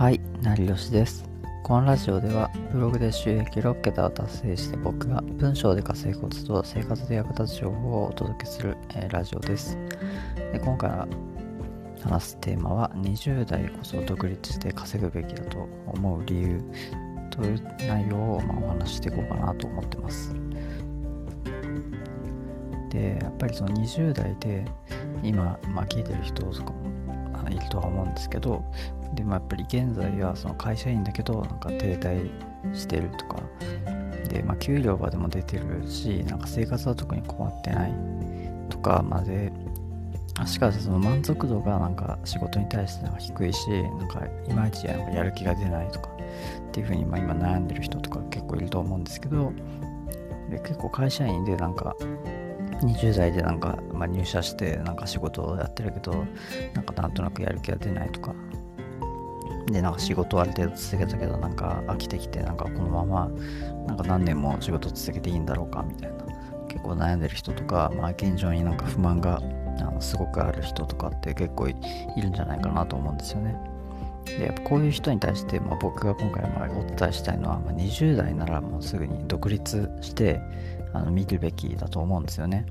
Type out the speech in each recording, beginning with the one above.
はい、成吉です。このラジオではブログで収益6桁を達成した僕が文章で稼ぐコツと生活で役立つ情報をお届けする、えー、ラジオです。で今回話すテーマは20代こそ独立して稼ぐべきだと思う理由という内容をまあお話していこうかなと思ってます。で、やっぱりその20代で今、まあ、聞いてる人とかもいるとは思うんですけどでもやっぱり現在はその会社員だけどなんか停滞してるとか。で、まあ、給料はでも出てるしなんか生活は特に困ってないとかまで。しかしその満足度がなんか仕事に対してなんか低いしなんかいまいちなんかやる気が出ないとかっていうふうにま今悩んでる人とか結構いると思うんですけどで結構会社員でなんか20代でなんか、まあ、入社してなんか仕事をやってるけどなんかなんとなくやる気が出ないとかでなんか仕事をある程度続けたけどなんか飽きてきてなんかこのままなんか何年も仕事続けていいんだろうかみたいな結構悩んでる人とか、まあ、現状になんか不満があのすごくある人とかって結構いるんじゃないかなと思うんですよね。でやっぱこういう人に対して、まあ、僕が今回まあお伝えしたいのは、まあ、20代ならもうすぐに独立してあの見るべきだと思うんですよね。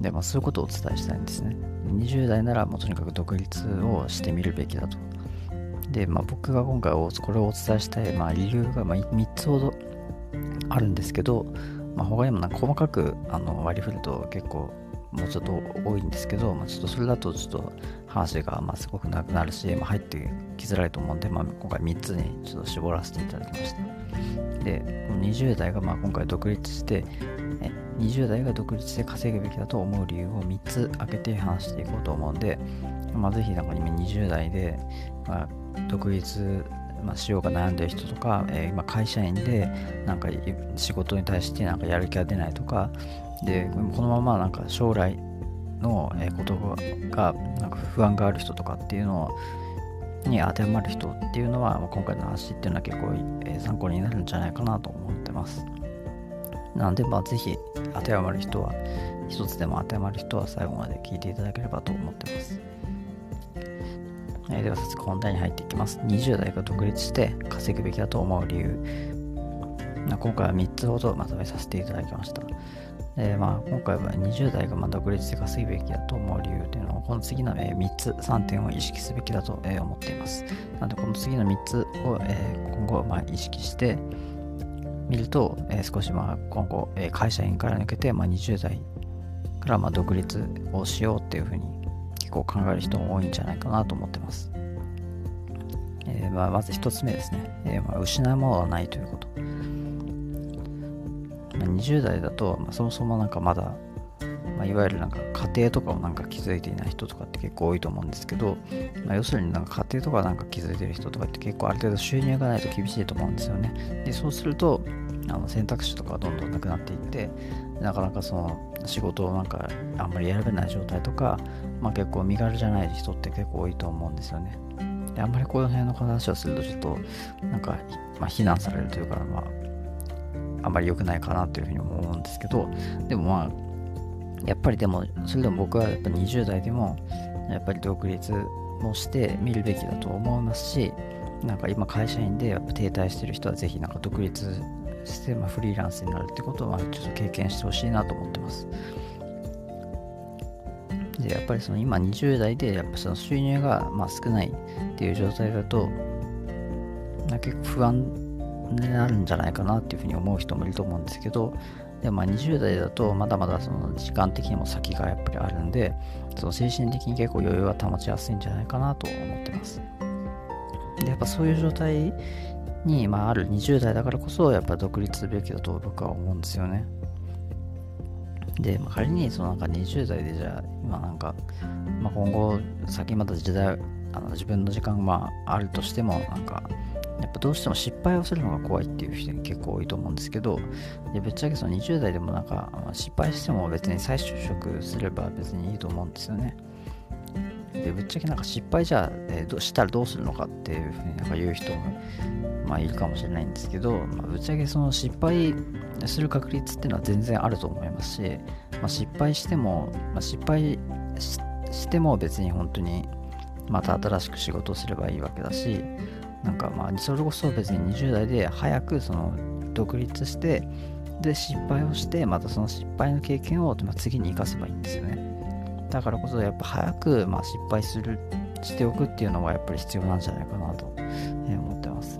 で、ま、そういうことをお伝えしたいんですね。20代ならもうとにかく独立をしてみるべきだと。で、まあ、僕が今回これをお伝えしたい、まあ、理由がま3つほどあるんですけど、まあ、他にもなんか細かくあの割り振ると結構もうちょっと多いんですけど、まあ、ちょっとそれだとちょっと話がまあすごくなくなるし、まあ、入ってきづらいと思うんで、まあ、今回3つにちょっと絞らせていただきました。で、20代がまあ今回独立して、20代が独立して稼ぐべきだと思う理由を3つ挙げて話していこうと思うんで、まあ、ぜひなんか今20代で、まあ、独立、まあ、しようか悩んでる人とか、えー、今会社員でなんか仕事に対してなんかやる気が出ないとかでこのままなんか将来のことがなんか不安がある人とかっていうのに当てはまる人っていうのはま今回の話っていうのは結構参考になるんじゃないかなと思ってます。なので、まあ、ぜひ当てはまる人は、一つでも当てはまる人は最後まで聞いていただければと思ってます。えー、では早速本題に入っていきます。20代が独立して稼ぐべきだと思う理由。今回は3つほどまとめさせていただきました。でまあ、今回は20代がま独立して稼ぐべきだと思う理由というのをこの次の3つ、3点を意識すべきだと思っています。なのでこの次の3つを今後ま意識して見るとえ、少しまあ今後え会社員から抜けてま20代からま独立をしようっていうふうに結構考える人も多いんじゃないかなと思ってます。えー、まあ、まず1つ目ですね、えー、まあ、失うものはないということ。まあ、20代だと、まあ、そもそもなんかまだ、まあ、いわゆるなんか家庭とかをなんか築いていない人とかって結構多いと思うんですけど、まあ、要するになんか家庭とかなんか築いてる人とかって結構ある程度収入がないと厳しいと思うんですよね。でそうするとあの選択肢とかどんどんなくなっていってなかなかその仕事をなんかあんまり選べない状態とか、まあ、結構身軽じゃない人って結構多いと思うんですよね。であんまりこの辺の話をするとちょっとなんか、まあ、非難されるというか、まあ、あんまり良くないかなというふうに思うんですけどでもまあやっぱりでもそれでも僕はやっぱ20代でもやっぱり独立もしてみるべきだと思いますしなんか今会社員でやっぱ停滞してる人はぜひなんか独立して、まあ、フリーランスになるってことはちょっと経験してほしいなと思ってます。でやっぱりその今20代でやっぱその収入がまあ少ないっていう状態だと結構不安になるんじゃないかなっていうふうに思う人もいると思うんですけどでまあ20代だとまだまだその時間的にも先がやっぱりあるんでその精神的に結構余裕は保ちやすいんじゃないかなと思ってますでやっぱそういう状態に、まあ、ある20代だからこそやっぱ独立すべきだと僕は思うんですよね。で、まあ、仮にそのなんか20代でじゃあ今なんか、まあ、今後先また時代あの自分の時間があるとしてもなんかやっぱどうしても失敗をするのが怖いっていう人結構多いと思うんですけどでぶっちゃけその20代でもなんか、失敗しても別に再就職すれば別にいいと思うんですよね。でぶっちゃけなんか失敗じゃ、えー、どしたらどうするのかっていうふうになんか言う人も、まあ、いるかもしれないんですけど、まあ、ぶっちゃけその失敗する確率っていうのは全然あると思いますし、まあ、失敗しても、まあ、失敗しても別に本当にまた新しく仕事をすればいいわけだしなんかまあそれこそ別に20代で早くその独立してで失敗をしてまたその失敗の経験を、次に生かせばいいんですよね。だからこそやっぱ早く、まあ、失敗するしておくっていうのはやっぱり必要なんじゃないかなと、え思ってます。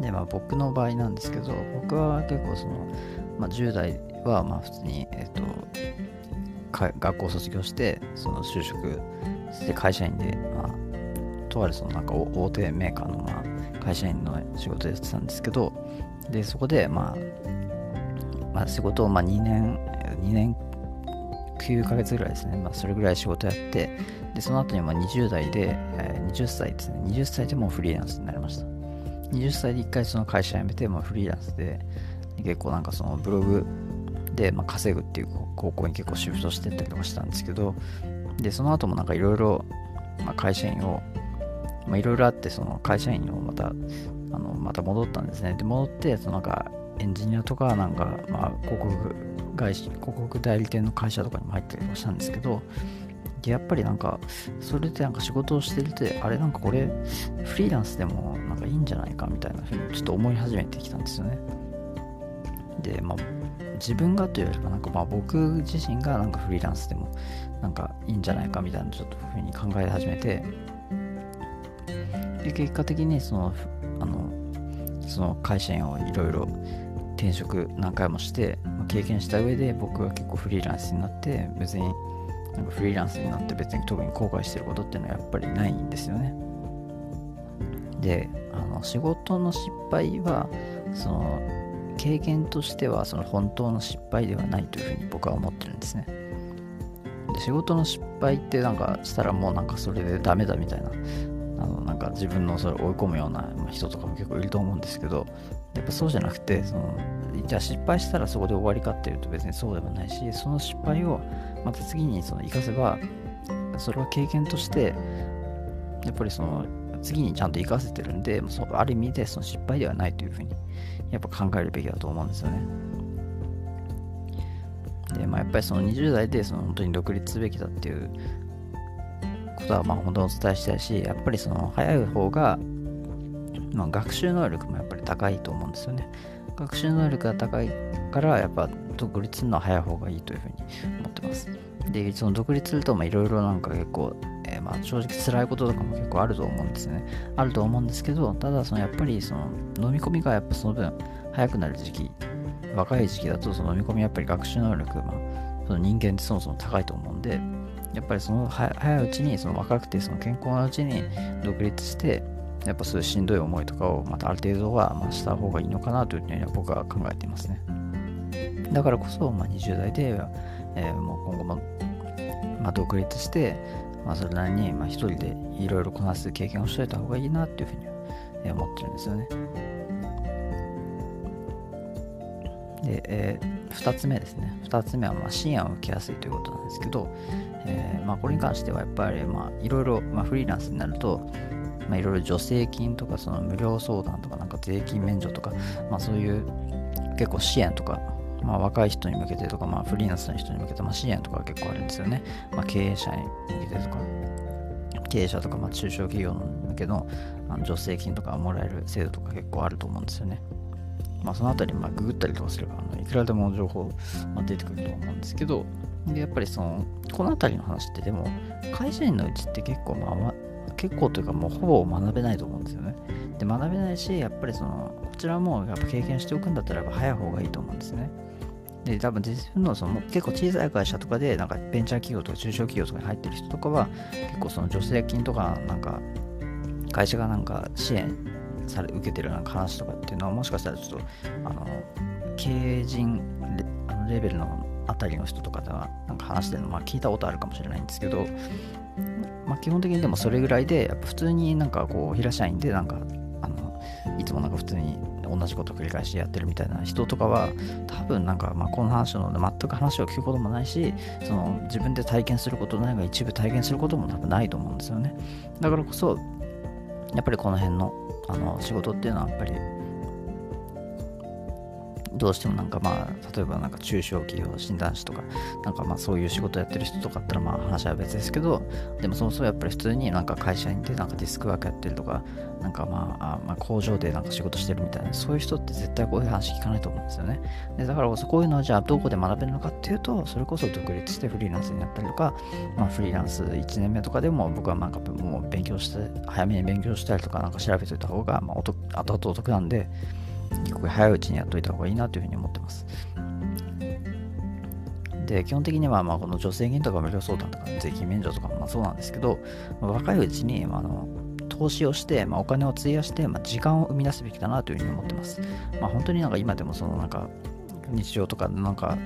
でまあ僕の場合なんですけど僕は結構その、まあ、10代はまあ普通にえっ、と学校卒業してその就職して会社員で、まあ、とあるそのなんか大手メーカーのまあ会社員の仕事やってたんですけどでそこでまあ、まあ、仕事をまあ2年2年9ヶ月ぐらいですね、まあ、それぐらい仕事やってでその後にまあ20代で、えー、20歳ですね。20歳でもうフリーランスになりました。20歳で1回その会社辞めてもうフリーランスで結構なんかそのブログでまあ稼ぐっていう高校に結構シフトしてったりとかしたんですけどでその後もなんかいろいろ会社員をいろいろあってその会社員をまたあのまた戻ったんですね。で戻ってそのなんかエンジニアとかなんか、まあ、広告会社広告代理店の会社とかにも入ったりとかしたんですけどやっぱりなんかそれでなんか仕事をしてるてあれなんかこれフリーランスでもなんかいいんじゃないかみたいなふうにちょっと思い始めてきたんですよね。でまあ自分がというよりかなんかまあ僕自身がなんかフリーランスでもなんかいいんじゃないかみたいなちょっとふうに考え始めてで結果的にそのあのその会社員をいろいろ転職何回もして経験した上で僕は結構フリーランスになって別になんかフリーランスになって別に特に後悔してることっていうのはやっぱりないんですよね。であの仕事の失敗はその経験としてはその本当の失敗ではないというふうに僕は思ってるんですね。で仕事の失敗ってなんかしたらもうなんかそれでダメだみたいなあのなんか自分のそれ追い込むような人とかも結構いると思うんですけどやっぱそうじゃなくてそのじゃあ失敗したらそこで終わりかっていうと別にそうでもないしその失敗をまた次にその生かせばそれは経験としてやっぱりその次にちゃんと生かせてるんでそある意味でその失敗ではないというふうにやっぱ考えるべきだと思うんですよね。でまあやっぱりその20代でその本当に独立すべきだっていうことはまあ本当にお伝えしたいしやっぱりその早い方が、まあ、学習能力もやっぱり高いと思うんですよね。学習能力が高いからやっぱ独立するのは早い方がいいというふうに思ってます。でその独立するといろいろなんか結構、えー、まあ正直辛いこととかも結構あると思うんですね。あると思うんですけどただそのやっぱりその飲み込みがやっぱその分早くなる時期若い時期だとその飲み込みやっぱり学習能力、まあ、その人間ってそもそも高いと思うんでやっぱりその早いうちにその若くてその健康なうちに独立してやっぱそういうしんどい思いとかをまたある程度はました方がいいのかなというふうには僕は考えていますねだからこそ、まあ、20代で、えー、もう今後も、まあ、独立して、まあ、それなりに、まあ、一人でいろいろこなす経験をしといた方がいいなっていうふうには思ってるんですよねで、えー、2つ目ですね。2つ目は、まあ、支援を受けやすいということなんですけど、えー、まあ、これに関してはやっぱり、まあ、いろいろ、まあ、フリーランスになると、まあ、いろいろ助成金とか、その無料相談とか、なんか税金免除とか、まあ、そういう結構支援とか、まあ、若い人に向けてとか、まあ、フリーランスの人に向けて、まあ、支援とか結構あるんですよね。まあ、経営者に向けてとか、経営者とか、まあ、中小企業の向けのあの助成金とかもらえる制度とか結構あると思うんですよね。まあ、そのあたり、まあ、ググったりとかすれば、あのいくらでも情報、まあ、出てくると思うんですけど、でやっぱりその、このあたりの話ってでも、会社員のうちって結構、まあ、結構というかもうほぼ学べないと思うんですよね。で、学べないし、やっぱりその、こちらもやっぱ経験しておくんだったらやっぱ、早い方がいいと思うんですね。で、多分自分のその結構小さい会社とかで、なんかベンチャー企業とか中小企業とかに入ってる人とかは、結構その助成金とか、なんか、会社がなんか支援され受けてるなんか話とかっていうのはもしかしたらちょっとあの経営陣レベルのあたりの人とかではなんか話してるのまあ聞いたことあるかもしれないんですけど、まあ、基本的にでもそれぐらいでやっぱ普通になんかこう平社員でなんかあのいつもなんか普通に同じこと繰り返しやってるみたいな人とかは多分なんかまあこの話の全く話を聞くこともないしその自分で体験することないが一部体験することも多分ないと思うんですよね。だからこそやっぱりこの辺のあの仕事っていうのはやっぱりどうしてもなんかまあ例えばなんか中小企業診断士とかなんかまあそういう仕事やってる人とかだったらまあ話は別ですけどでもそもそもやっぱり普通になんか会社員でなんかディスクワークやってるとかなんかまあまあ工場でなんか仕事してるみたいなそういう人って絶対こういう話聞かないと思うんですよね。でだからこそこういうのはじゃあどこで学べるのかっていうとそれこそ独立してフリーランスになったりとかまあフリーランス1年目とかでも僕はなんかもう勉強して早めに勉強したりとかなんか調べておいた方がまあ後々お得なんで結構早いうちにやっといた方がいいなというふうに思ってます。で、基本的には、まあ、この助成金とか無料相談とか、税金免除とかもまあそうなんですけど、まあ、若いうちに、まあ、あの投資をして、まあ、お金を費やして、まあ、時間を生み出すべきだなというふうに思ってます。まあ、本当になんか今でもそのなんか日常とかなんか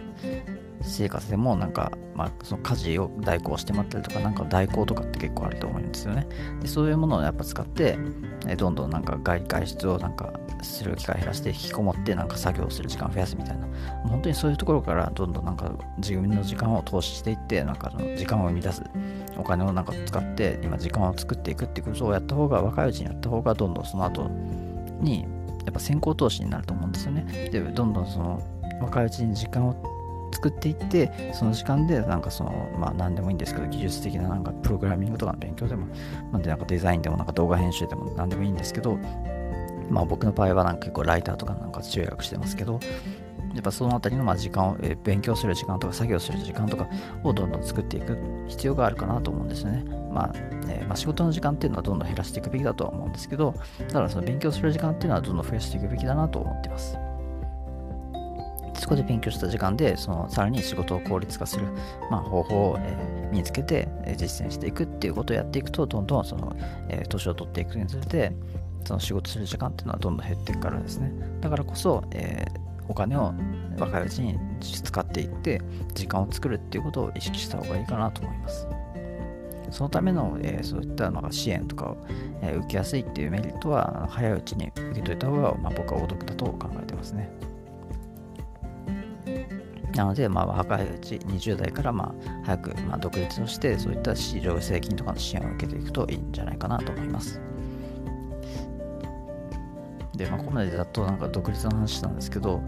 生活でもなんか、まあ、その家事を代行してもらったりとか、なんか代行とかって結構あると思うんですよね。でそういうものをやっぱ使って、えどんどんなんか外外出をなんかする機会減らして引きこもってなんか作業する時間を増やすみたいな。本当にそういうところからどんどんなんか自分の時間を投資していって、なんか時間を生み出す。お金をなんか使って今時間を作っていくっていうことをやった方が若いうちにやった方がどんどんその後にやっぱ先行投資になると思うんですよね。で、どんどんその若いうちに時間を作っていってその時間でなんかそのまあ何でもいいんですけど技術的ななんかプログラミングとかの勉強でも、まあ、でなんかデザインでもなんか動画編集でも何でもいいんですけどまあ僕の場合はなんか結構ライターとかなんか注力してますけどやっぱそのあたりのまあ時間を、えー、勉強する時間とか作業する時間とかをどんどん作っていく必要があるかなと思うんですよね。まあ、えー、まあ、仕事の時間っていうのはどんどん減らしていくべきだとは思うんですけど、ただその勉強する時間っていうのはどんどん増やしていくべきだなと思っています。そこで勉強した時間で、そのさらに仕事を効率化する、まあ、方法を、えー、身につけて、えー、実践していくっていうことをやっていくと、どんどんその、えー、年を取っていくにつれて、その仕事する時間っていうのはどんどん減っていくからですね。だからこそ、えお金を若いうちに使っていって、時間を作るっていうことを意識した方がいいかなと思います。そのための、え、そういったのが支援とかを、え、受けやすいっていうメリットは早いうちに受けといた方が、まあ、僕はお得だと考えてますね。なので、まあ、若いうち、20代からまあ早くまあ独立をして、そういった市場税金とかの支援を受けていくといいんじゃないかなと思います。で、まあ、ここまでだとなんか独立の話なんですけど、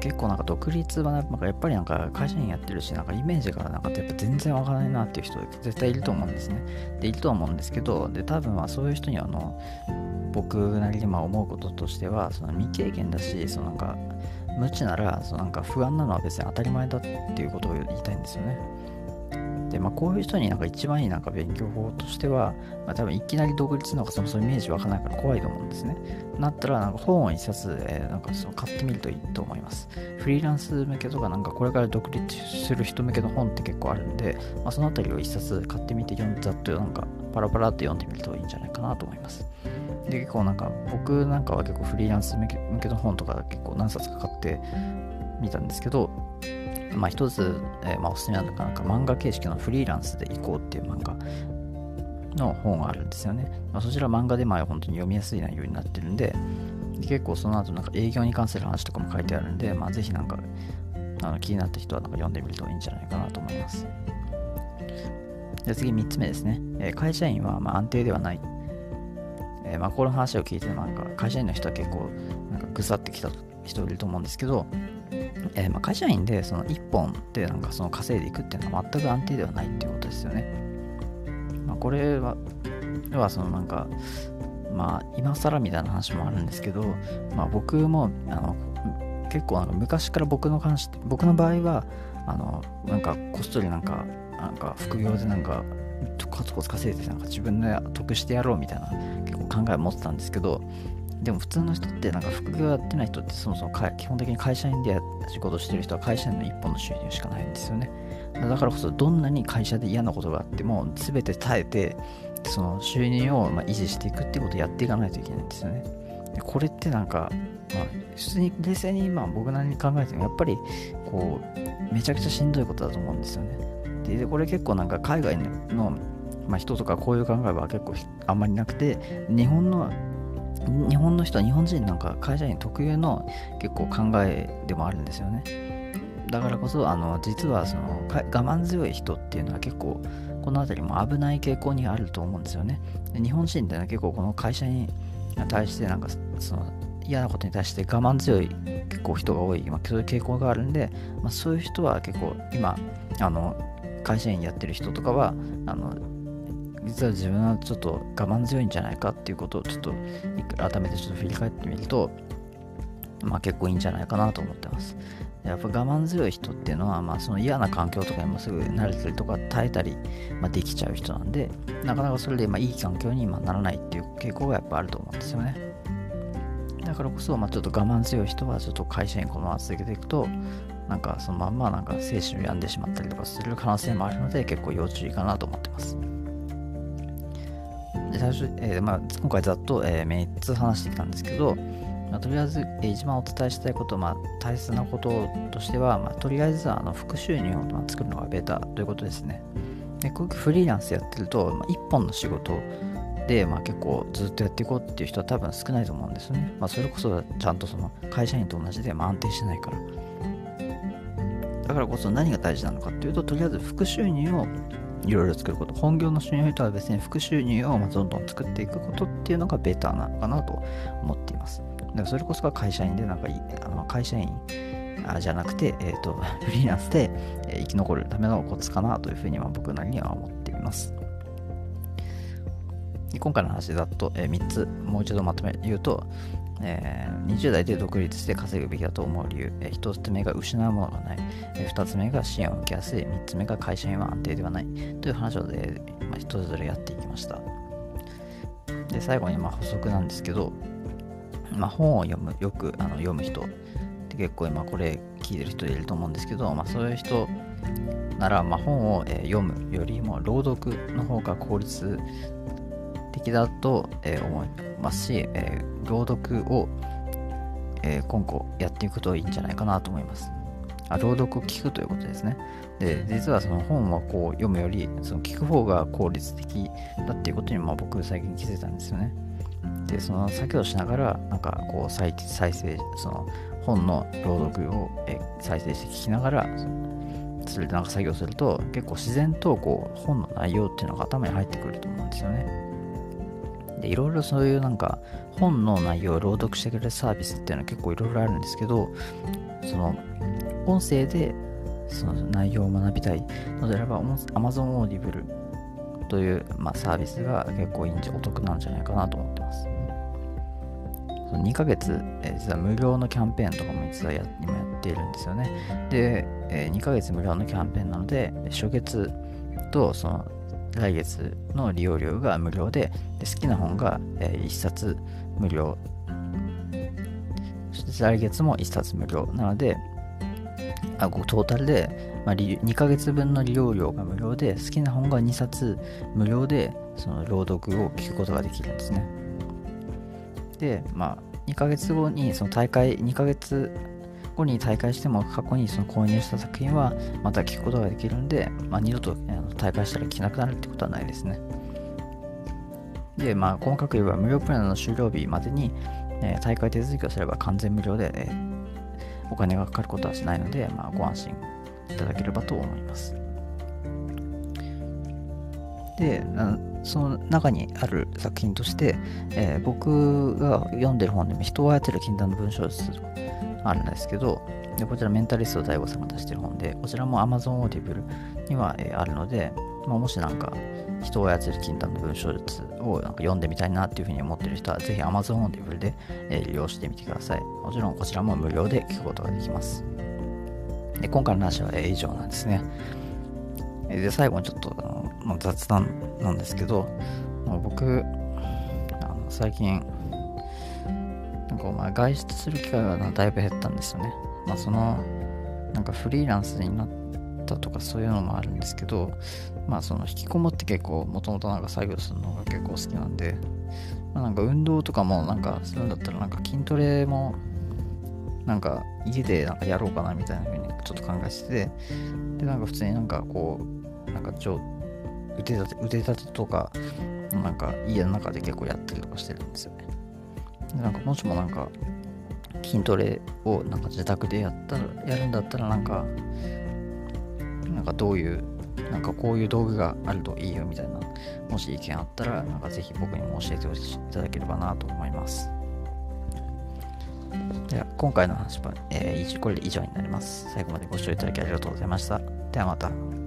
結構なんか独立はなんかやっぱりなんか会社員やってるし、なんかイメージがなんかやっぱ全然わからないなっていう人絶対いると思うんですね。で、いると思うんですけど、で、多分まあそういう人にあの、僕なりにまあ思うこととしては、その未経験だし、そのなんか無知ならそのなんか不安なのは別に当たり前だっていうことを言いたいんですよね。で、まあ、こういう人になんか一番いいなんか勉強法としては、まあ、多分いきなり独立なんかそもそもイメージわかんないから怖いと思うんですね。なったらなんか本を一冊、えー、なんかその買ってみるといいと思います。フリーランス向けとかなんかこれから独立する人向けの本って結構あるんで、まあ、そのあたりを一冊買ってみて読んざっとなんかパラパラって読んでみるといいんじゃないかなと思います。で、結構なんか僕なんかは結構フリーランス向けの本とか結構何冊か買ってみたんですけど、まあ一つ、えー、まあおすすめなのかなんか漫画形式のフリーランスで行こうっていう漫画の本があるんですよね。まあ、そちら漫画でまあ本当に読みやすい内容になってるんで、結構その後なんか営業に関する話とかも書いてあるんで、まあぜひなんかあの気になった人はなんか読んでみるといいんじゃないかなと思います。じゃ次3つ目ですね。えー、会社員はま安定ではない。えー、まあこの話を聞いてなんか会社員の人は結構なんかぐさってきた人いると思うんですけど、えー、ま会社員でその1本でなんかその稼いでいくっていうのは全く安定ではないっていうことですよね。まあ、これは、はそのなんか、まあ今更みたいな話もあるんですけど、まあ僕もあの結構なんか昔から僕の関し、僕の場合は、あの、なんかこっそりなんか、なんか副業でなんかコツコツ稼いでなんか自分で得してやろうみたいな結構考えを持ってたんですけどでも普通の人ってなんか副業やってない人ってそもそも基本的に会社員で仕事してる人は会社員の一本の収入しかないんですよね。だからこそどんなに会社で嫌なことがあっても全て耐えてその収入をま維持していくってことをやっていかないといけないんですよね。でこれってなんか、まあ、普通に冷静に今僕なりに考えてもやっぱりこうめちゃくちゃしんどいことだと思うんですよね。でこれ結構なんか海外の、まあ、人とかこういう考えは結構あんまりなくて日本の日本の人は日本人なんか会社員特有の結構考えでもあるんですよね。だからこそあの実はその我慢強い人っていうのは結構この辺りも危ない傾向にあると思うんですよね。日本人っていうのは結構この会社に対してなんかその嫌なことに対して我慢強い結構人が多い、まあ、そういう傾向があるんで、まあ、そういう人は結構今あの会社員やってる人とかはあの実は自分はちょっと我慢強いんじゃないかっていうことをちょっと改めてちょっと振り返ってみるとまあ結構いいんじゃないかなと思ってます。やっぱ我慢強い人っていうのは、まあ、その嫌な環境とかにもすぐ慣れたりとか耐えたり、まあ、できちゃう人なんで、なかなかそれでまあいい環境に今ならないっていう傾向がやっぱあると思うんですよね。だからこそ、まあ、ちょっと我慢強い人はちょっと会社員このまま続けていくと、なんかそのまんまなんか精神を病んでしまったりとかする可能性もあるので、結構要注意かなと思ってます。で最初、えーまあ、今回ざっと、えー、3つ話してきたんですけど、まあ、とりあえず、え一番お伝えしたいこと、まあ、大切なこととしては、まあ、とりあえずあの副収入をま作るのがベータということですね。でこういうフリーランスやってると、まあ、1本の仕事で、まあ、結構ずっとやっていこうっていう人は多分少ないと思うんですよね。まあ、それこそちゃんとその会社員と同じで、まあ、安定してないから。だからこそ何が大事なのかっていうと、とりあえず副収入をいろいろ作ること。本業の収入とは別に副収入をどんどん作っていくことっていうのがベターなのかなと思っています。だからそれこそが会社員で、なんかいいあの会社員あじゃなくて、えーと、フリーランスで、え生き残るためのコツかなというふうには僕なりには思っています。今回の話だと、えー、3つもう一度まとめ言うと、えー、20代で独立して稼ぐべきだと思う理由、えー、1つ目が失うものがない、えー、2つ目が支援を受けやすい、3つ目が会社員は安定ではない。という話を、えーまあ、一つぞれやっていきました。で最後にまあ補足なんですけど、まあ、本を読む、よくあの読む人。って結構今これ聞いてる人いると思うんですけど、まあ、そういう人なら、まあ、本を、え、読むよりも朗読の方が効率的だと、えー、思いますし、えー、朗読を、え今後やっていくといいんじゃないかなと思います。あ朗読を聞くということですね。で、実はその本をこう読むより、その聞く方が効率的だっていうことに、まあ、僕最近気づいたんですよね。でその作業しながらなんかこう再再生その本の朗読を再生して聞きながらそれでなんか作業すると結構自然とこう本の内容っていうのが頭に入ってくると思うんですよね。でいろいろそういうなんか本の内容を朗読してくれるサービスっていうのは結構いろいろあるんですけどその音声でその内容を学びたいのであれば Amazon Audible という、まあ、サービスが結構いいんじゃお得なんじゃないかなと思ってます。その2ヶ月、えー、実は無料のキャンペーンとかも実はや今やっているんですよね。で、えー、2ヶ月無料のキャンペーンなので、初月とその来月の利用料が無料で、で好きな本が、え、1冊無料。そして来月も1冊無料。なので、あトータルで、まあ、2ヶ月分の利用料が無料で、好きな本が2冊無料で、その朗読を聞くことができるんですね。で、まあ、2ヶ月後にその大会、2ヶ月後に大会しても過去にその購入した作品はまた聞くことができるんで、まあ、二度と大会したら着なくなるってことはないですね。で、まあ、細かく言えば無料プランの終了日までに、えー、大会手続きをすれば完全無料で、えー、お金がかかることはしないので、まあ、ご安心いただければと思います。で、その中にある作品として、えー、僕が読んでる本でも人を操る禁断の文章術あるんですけど、でこちらメンタリスト DAIGO さんが出してる本で、こちらも Amazon Audible には、えー、あるので、まあ、もしなんか人を操る禁断の文章術をなんか読んでみたいなっていうふうに思ってる人は、ぜひ Amazon Audible で、えー、利用してみてください。もちろんこちらも無料で聞くことができます。で今回の話は、えー、以上なんですね。で、最後にちょっとあの、まあ、雑談なんですけど、僕、あの最近、なんかまあ外出する機会がだいぶ減ったんですよね。まあその、なんかフリーランスになったとかそういうのもあるんですけど、まあその引きこもって結構もともとなんか作業するのが結構好きなんで、まあ、なんか運動とかもなんかするんだったらなんか筋トレもなんか家でなんかやろうかなみたいな風にちょっと考えてて、でなんか普通になんかこう、なんかちょ腕立て腕立てとか、なんか家の中で結構やったりとかしてるんですよね。なんかもしもなんか筋トレをなんか自宅でやったら、やるんだったらなんか、なんかどういう、なんかこういう道具があるといいよみたいな、もし意見あったら、なんかぜひ僕にも教えていただければなと思います。では、今回の話は、えー、これで以上になります。最後までご視聴いただきありがとうございました。ではまた。